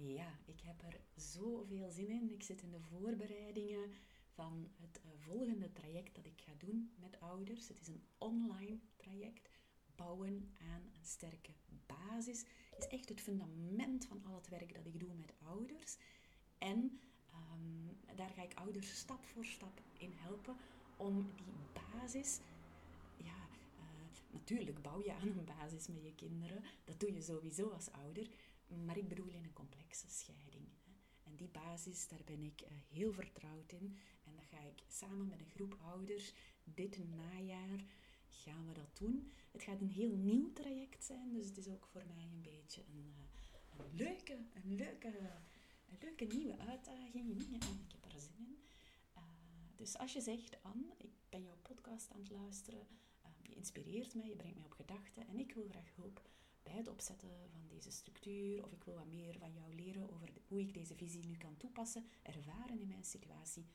Ja, ik heb er zoveel zin in. Ik zit in de voorbereidingen van het eh, volgende traject dat ik ga doen met ouders. Het is een online traject. Bouwen aan een sterke basis is echt het fundament van al het werk dat ik doe met ouders. En ehm, daar ga ik ouders stap voor stap in helpen om die basis ja, uh, natuurlijk bouw je aan een basis met je kinderen. Dat doe je sowieso als ouder. Maar ik bedoel in een complexe scheiding. En die basis, daar ben ik eh, heel vertrouwd in. En dat ga ik samen met een groep ouders dit najaar gaan we dat doen. Het gaat een heel nieuw traject zijn, dus het is ook voor mij een beetje een, eh, leuke, een leuke, een leuke nieuwe uitdaging. Ik heb er zin in. Uh, dus als je zegt, Anne, ik ben jouw podcast aan het luisteren, uh, je inspireert mij, je brengt mij op gedachten en ik wil graag hulp bij het opzetten van deze structuur, of ik wil wat meer van jou leren over hoe ik deze visie nu kan toepassen, ervaren in mijn situatie,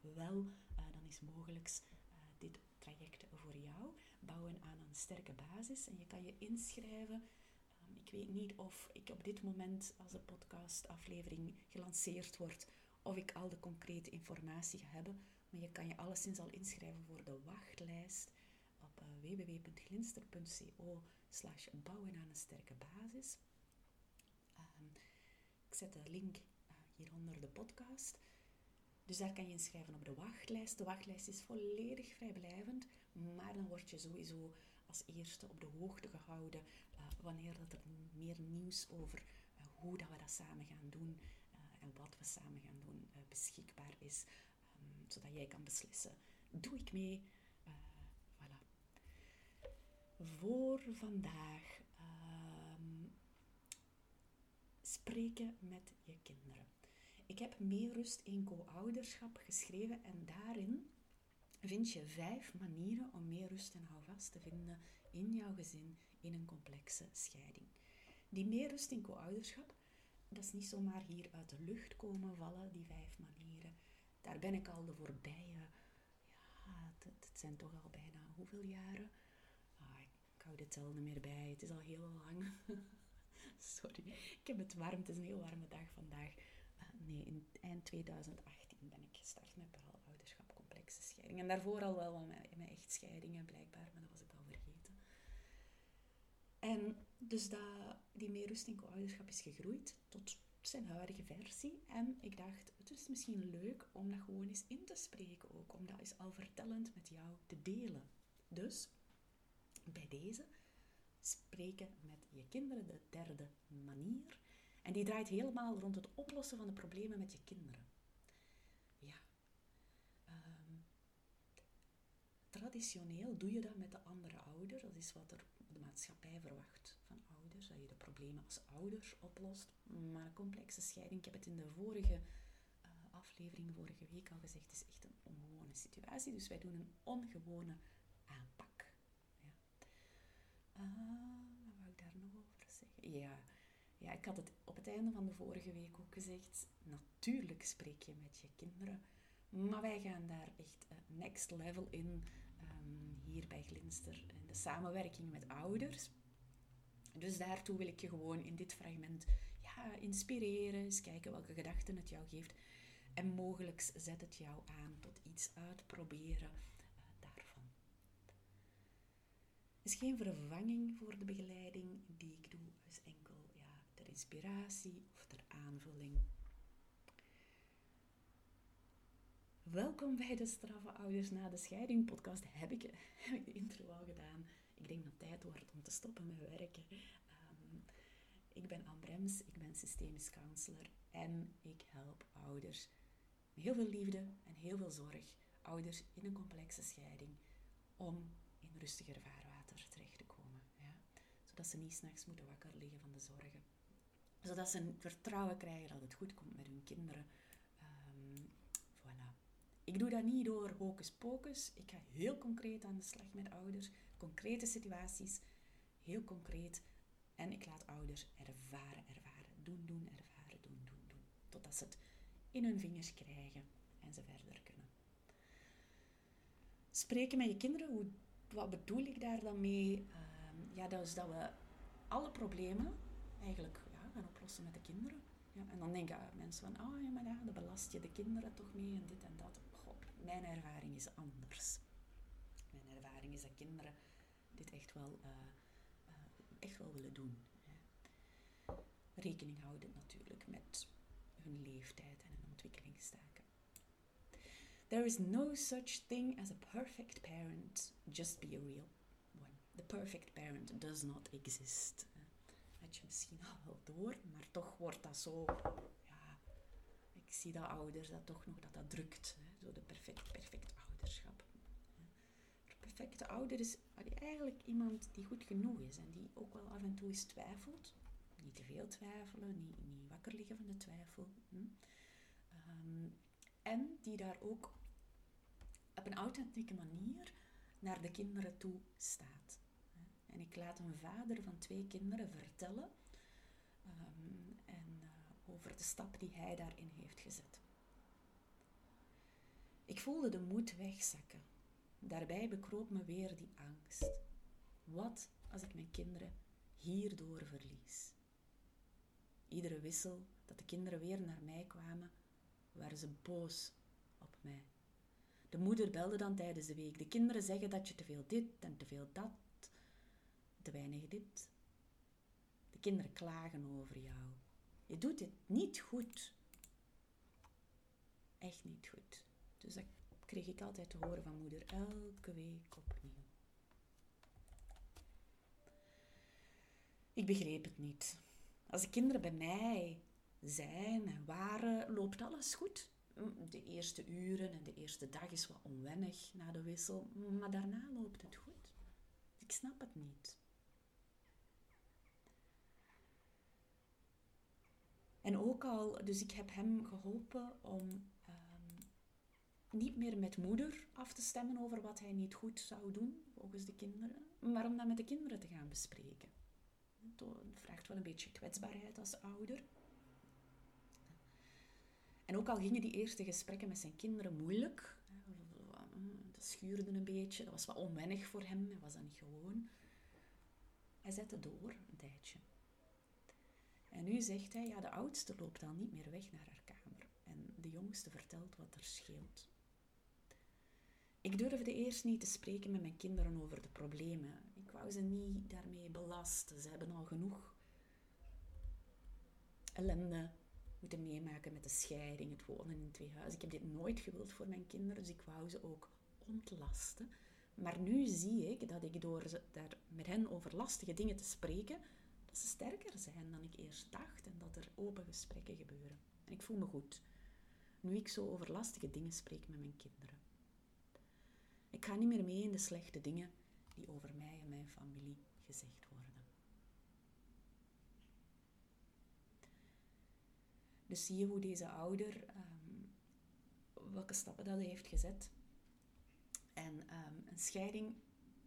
wel, uh, dan is mogelijk uh, dit traject voor jou. Bouwen aan een sterke basis en je kan je inschrijven. Um, ik weet niet of ik op dit moment, als de podcastaflevering gelanceerd wordt, of ik al de concrete informatie ga hebben, maar je kan je alleszins al inschrijven voor de wachtlijst www.glinster.co slash bouwen aan een sterke basis. Um, ik zet de link uh, hieronder de podcast. Dus daar kan je inschrijven op de wachtlijst. De wachtlijst is volledig vrijblijvend, maar dan word je sowieso als eerste op de hoogte gehouden uh, wanneer dat er meer nieuws over uh, hoe dat we dat samen gaan doen en wat we samen gaan doen beschikbaar is, um, zodat jij kan beslissen, doe ik mee? Voor vandaag um, spreken met je kinderen. Ik heb Meer rust in co-ouderschap geschreven en daarin vind je vijf manieren om meer rust en houvast te vinden in jouw gezin in een complexe scheiding. Die meer rust in co-ouderschap, dat is niet zomaar hier uit de lucht komen vallen, die vijf manieren. Daar ben ik al de voorbije, ja, het zijn toch al bijna hoeveel jaren? Ik hou de tel niet meer bij, het is al heel lang. Sorry, ik heb het warm, het is een heel warme dag vandaag. Uh, nee, in eind 2018 ben ik gestart met ouderschap, complexe scheiding. En daarvoor al wel met, met echtscheidingen blijkbaar, maar dat was ik al vergeten. En dus dat, die meer rust in ouderschap is gegroeid tot zijn huidige versie. En ik dacht, het is misschien leuk om dat gewoon eens in te spreken ook. Om dat eens al vertellend met jou te delen. Dus, bij deze, spreken met je kinderen, de derde manier. En die draait helemaal rond het oplossen van de problemen met je kinderen. Ja. Um, traditioneel doe je dat met de andere ouder. Dat is wat er de maatschappij verwacht van ouders. Dat je de problemen als ouders oplost. Maar een complexe scheiding, ik heb het in de vorige uh, aflevering, vorige week al gezegd, is echt een ongewone situatie. Dus wij doen een ongewone wat wou ik daar nog over zeggen? Ja, ja, ik had het op het einde van de vorige week ook gezegd. Natuurlijk spreek je met je kinderen. Maar wij gaan daar echt next level in. Um, hier bij Glinster. In de samenwerking met ouders. Dus daartoe wil ik je gewoon in dit fragment ja, inspireren. Eens kijken welke gedachten het jou geeft. En mogelijk zet het jou aan tot iets uitproberen uh, daarvan. Het is geen vervanging voor de begeleiding die ik doe. Is enkel ja, ter inspiratie of ter aanvulling. Welkom bij de Straffe Ouders na de Scheiding podcast. Heb ik, heb ik de intro al gedaan? Ik denk dat het tijd wordt om te stoppen met werken. Um, ik ben Anne Brems, ik ben systemisch counselor en ik help ouders met heel veel liefde en heel veel zorg, ouders in een complexe scheiding, om in rustiger vaarwater te komen. Ja? Zodat ze niet s'nachts moeten wakker liggen van de zorgen. Zodat ze vertrouwen krijgen dat het goed komt met hun kinderen. Um, voilà. Ik doe dat niet door hocus pocus. Ik ga heel concreet aan de slag met ouders. Concrete situaties. Heel concreet. En ik laat ouders ervaren, ervaren. Doen, doen, ervaren, doen, doen, doen. Totdat ze het in hun vingers krijgen en ze verder kunnen. Spreken met je kinderen, hoe, wat bedoel ik daar dan mee? Uh, ja, dat is dat we alle problemen eigenlijk ja, gaan oplossen met de kinderen. Ja, en dan denken mensen van, oh ja, maar ja, dan belast je de kinderen toch mee en dit en dat. Goh, mijn ervaring is anders. Mijn ervaring is dat kinderen dit echt wel, uh, uh, echt wel willen doen. Rekening houden natuurlijk met hun leeftijd en hun ontwikkelingstaken. There is no such thing as a perfect parent, just be a real one. The perfect parent does not exist had je misschien al wel door, maar toch wordt dat zo, ja, ik zie dat ouders dat toch nog, dat dat drukt. Hè, zo de perfect, perfect ouderschap. De perfecte ouder is eigenlijk iemand die goed genoeg is en die ook wel af en toe eens twijfelt. Niet te veel twijfelen, niet, niet wakker liggen van de twijfel. Hm? Ehm, en die daar ook op een authentieke manier naar de kinderen toe staat. En ik laat een vader van twee kinderen vertellen um, en, uh, over de stap die hij daarin heeft gezet. Ik voelde de moed wegzakken. Daarbij bekroop me weer die angst. Wat als ik mijn kinderen hierdoor verlies? Iedere wissel dat de kinderen weer naar mij kwamen, waren ze boos op mij. De moeder belde dan tijdens de week. De kinderen zeggen dat je te veel dit en te veel dat te weinig dit. De kinderen klagen over jou. Je doet het niet goed. Echt niet goed. Dus dat kreeg ik altijd te horen van moeder, elke week opnieuw. Ik begreep het niet. Als de kinderen bij mij zijn en waren, loopt alles goed. De eerste uren en de eerste dag is wat onwennig na de wissel, maar daarna loopt het goed. Ik snap het niet. En ook al, dus ik heb hem geholpen om ehm, niet meer met moeder af te stemmen over wat hij niet goed zou doen, volgens de kinderen, maar om dat met de kinderen te gaan bespreken. Het vraagt wel een beetje kwetsbaarheid als ouder. En ook al gingen die eerste gesprekken met zijn kinderen moeilijk, dat schuurde een beetje, dat was wat onwennig voor hem, hij was dat niet gewoon. Hij zette door een tijdje. En nu zegt hij, ja, de oudste loopt dan niet meer weg naar haar kamer. En de jongste vertelt wat er scheelt. Ik durfde eerst niet te spreken met mijn kinderen over de problemen. Ik wou ze niet daarmee belasten. Ze hebben al genoeg ellende moeten meemaken met de scheiding, het wonen in twee huizen. Ik heb dit nooit gewild voor mijn kinderen, dus ik wou ze ook ontlasten. Maar nu zie ik dat ik door daar met hen over lastige dingen te spreken, dat ze sterker zijn dan ik eerst dacht en dat er open gesprekken gebeuren. En ik voel me goed, nu ik zo over lastige dingen spreek met mijn kinderen. Ik ga niet meer mee in de slechte dingen die over mij en mijn familie gezegd worden. Dus zie je hoe deze ouder, um, welke stappen dat hij heeft gezet. En um, een scheiding,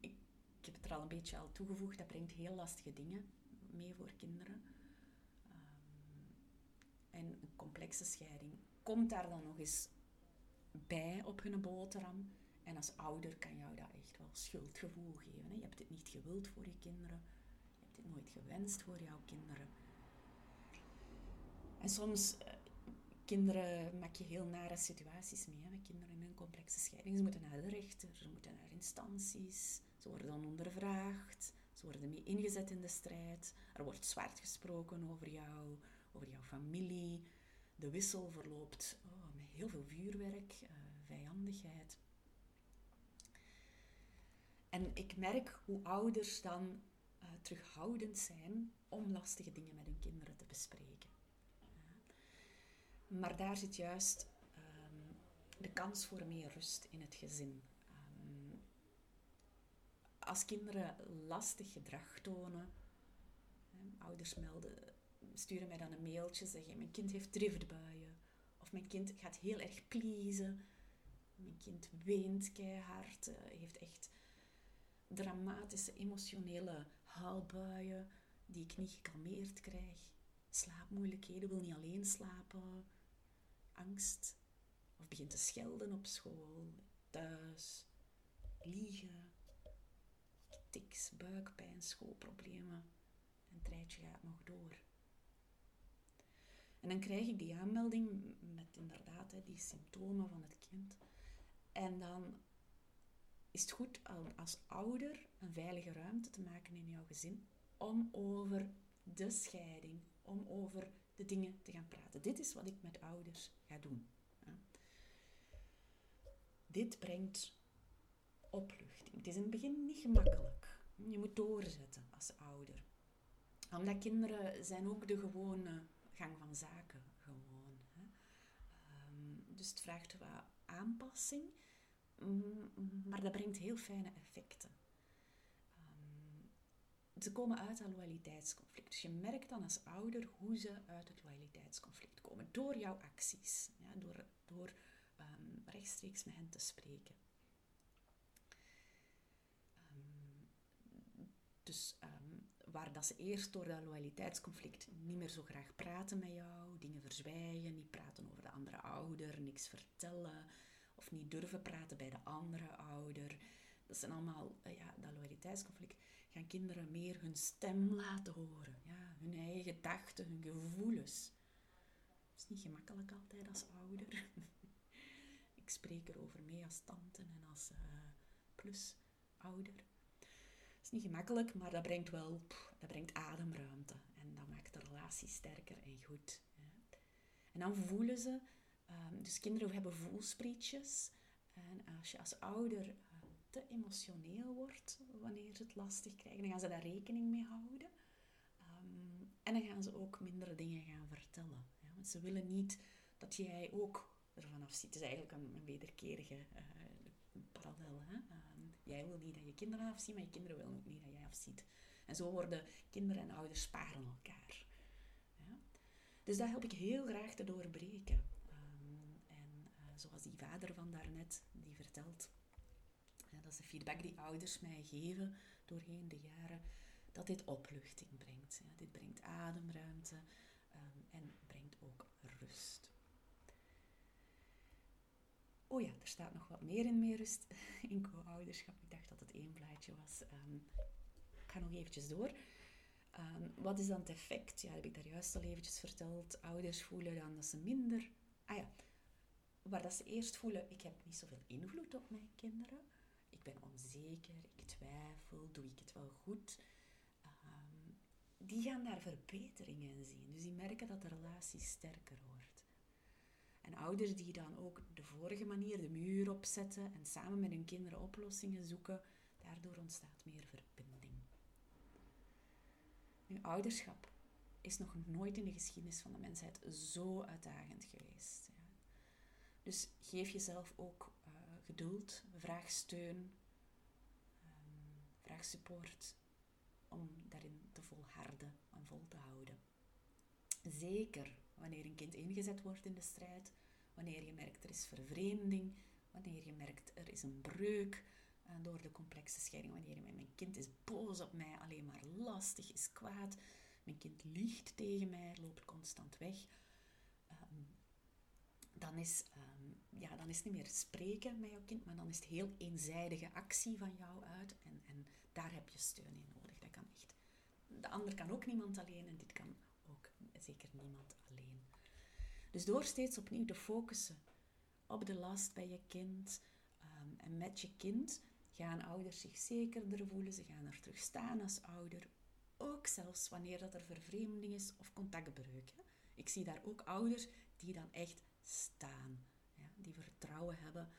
ik, heb het er al een beetje al toegevoegd, dat brengt heel lastige dingen mee voor kinderen. Um, en een complexe scheiding komt daar dan nog eens bij op hun boterham. En als ouder kan jou dat echt wel schuldgevoel geven. Hè? Je hebt het niet gewild voor je kinderen. Je hebt het nooit gewenst voor jouw kinderen. En soms, uh, kinderen maak je heel nare situaties mee. Hè? Kinderen in een complexe scheiding. Ze moeten naar de rechter, ze moeten naar instanties. Ze worden dan ondervraagd. Ze worden mee ingezet in de strijd. Er wordt zwart gesproken over jou, over jouw familie. De wissel verloopt oh, met heel veel vuurwerk, uh, vijandigheid. En ik merk hoe ouders dan uh, terughoudend zijn om lastige dingen met hun kinderen te bespreken. Maar daar zit juist um, de kans voor meer rust in het gezin als kinderen lastig gedrag tonen, ouders melden, sturen mij dan een mailtje, zeggen mijn kind heeft driftbuien. Of mijn kind gaat heel erg pleasen. Mijn kind weent keihard, uh, heeft echt dramatische emotionele haalbuien die ik niet gekalmeerd krijg. Slaapmoeilijkheden, wil niet alleen slapen. Angst. Of begint te schelden op school, thuis. Liegen tics, buikpijn, schoolproblemen. En het rijtje gaat nog door. En dan krijg ik die aanmelding met inderdaad die symptomen van het kind. En dan is het goed om als ouder een veilige ruimte te maken in jouw gezin om over de scheiding, om over de dingen te gaan praten. Dit is wat ik met ouders ga doen. Dit brengt opluchting. Het is in het begin niet gemakkelijk. Je moet doorzetten als ouder. Omdat kinderen zijn ook de gewone gang van zaken gewoon. Hè. Um, dus het vraagt wat aanpassing, maar dat brengt heel fijne effecten. Ze komen uit een loyaliteitsconflict. Dus je merkt dan als ouder hoe ze uit het loyaliteitsconflict komen. Door jouw acties. Ja, door door um, rechtstreeks met hen te spreken. dus waar dat ze eerst door dat loyaliteitsconflict niet meer zo graag praten met jou, dingen verzwijgen, niet praten over de andere ouder, niks vertellen of niet durven praten bij de andere ouder. Dat zijn allemaal, eh, ja, dat loyaliteitsconflict. Gaan kinderen meer hun stem laten horen, ja, hun eigen gedachten, hun gevoelens. Dat is niet gemakkelijk altijd als ouder. Ik spreek erover mee als tante en als uh, plus ouder is niet gemakkelijk, maar dat brengt wel dat brengt ademruimte. En dat maakt de relatie sterker en goed. En dan voelen ze, um, dus kinderen hebben voelsprietjes. En als je als ouder emotioneel wordt wanneer ze het lastig krijgen, dan gaan ze daar rekening mee houden. Um, en dan gaan ze ook mindere dingen gaan vertellen. Ja? Want ze willen niet dat jij ook ervan afziet. Het is eigenlijk een, wederkerige uh, parallel. Hè? Jij wil niet dat je kinderen afzien, maar je kinderen willen ook niet dat jij afziet. En zo worden kinderen en ouders sparen elkaar. Ja? Dus dat help ik heel graag te doorbreken. Um, en uh, zoals die vader van daarnet, die vertelt, dat is de feedback die ouders mij geven doorheen de jaren, dat dit opluchting brengt. Dit brengt ademruimte um, en brengt ook rust. Oh ja, er staat nog wat meer in meer rust in co-ouderschap. Ik dacht dat het één plaatje was. Um, ik ga nog eventjes door. Um, wat is dan het effect? Ja, heb ik daar juist al eventjes verteld. Ouders voelen dan dat ze minder... Ah ja, waar dat ze eerst voelen, ik heb niet zoveel invloed op mijn kinderen. Ik ben onzeker, ik twijfel, doe ik het wel goed? Um, die gaan daar verbeteringen in zien. Dus die merken dat de relatie sterker wordt. En ouders die dan ook de vorige manier de muur opzetten en samen met hun kinderen oplossingen zoeken, daardoor ontstaat meer verbinding. Nu, ouderschap is nog nooit in de geschiedenis van de mensheid zo uitdagend geweest. Ja. Dus geef jezelf ook geduld, vraag steun, um, vraag support om daarin te volharden en vol te houden. Zeker wanneer een kind ingezet wordt in de strijd, wanneer je merkt er is vervreemding, wanneer je merkt er is een breuk uh, door de complexe scheiding, wanneer je mijn kind is boos op mij, alleen maar lastig, is kwaad, mijn kind liegt tegen mij, loopt constant weg, um, dan, is, um, ja, dan is het niet meer spreken met jouw kind, maar dan is het heel eenzijdige actie van jou uit en, en daar heb je steun in nodig. Dat kan echt. De ander kan ook niemand alleen en dit kan ook zeker niemand alleen. Dus door steeds opnieuw te focussen op de last bij je kind um, en met je kind, gaan ouders zich zekerder voelen. Ze gaan er terug staan als ouder. Ook zelfs wanneer dat er vervreemding is of contactbreuk. Ik zie daar ook ouders die dan echt staan. Die vertrouwen hebben.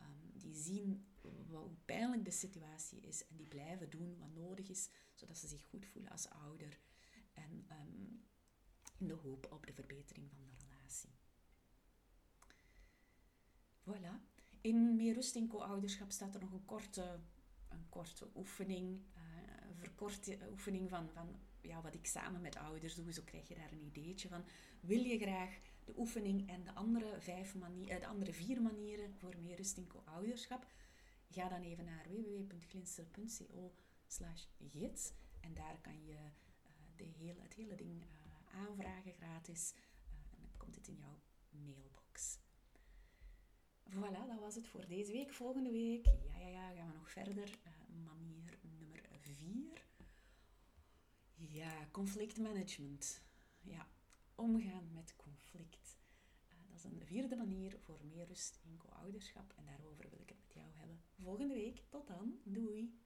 Um, die zien hoe pijnlijk de situatie is en die blijven doen wat nodig is, zodat ze zich goed voelen als ouder. En um, in de hoop op de verbetering van de relatie. Voilà. In Meer Rust in Co-ouderschap staat er nog een korte, een korte oefening, een verkorte oefening van, van ja, wat ik samen met ouders doe. Zo krijg je daar een ideetje van. Wil je graag de oefening en de andere, vijf manieren, de andere vier manieren voor Meer Rust in Co-ouderschap? Ga dan even naar www.glinster.co gids en daar kan je uh, de hele, het hele ding uh, aanvragen gratis. En dan komt dit in jouw mailbox. Voilà, dat was het voor deze week. Volgende week, ja, ja, ja, gaan we nog verder. Manier nummer 4. Ja, conflictmanagement. Ja, omgaan met conflict. Eh, dat is een vierde manier voor meer rust in co-ouderschap en daarover wil ik het met jou hebben volgende week. Tot dan, doei!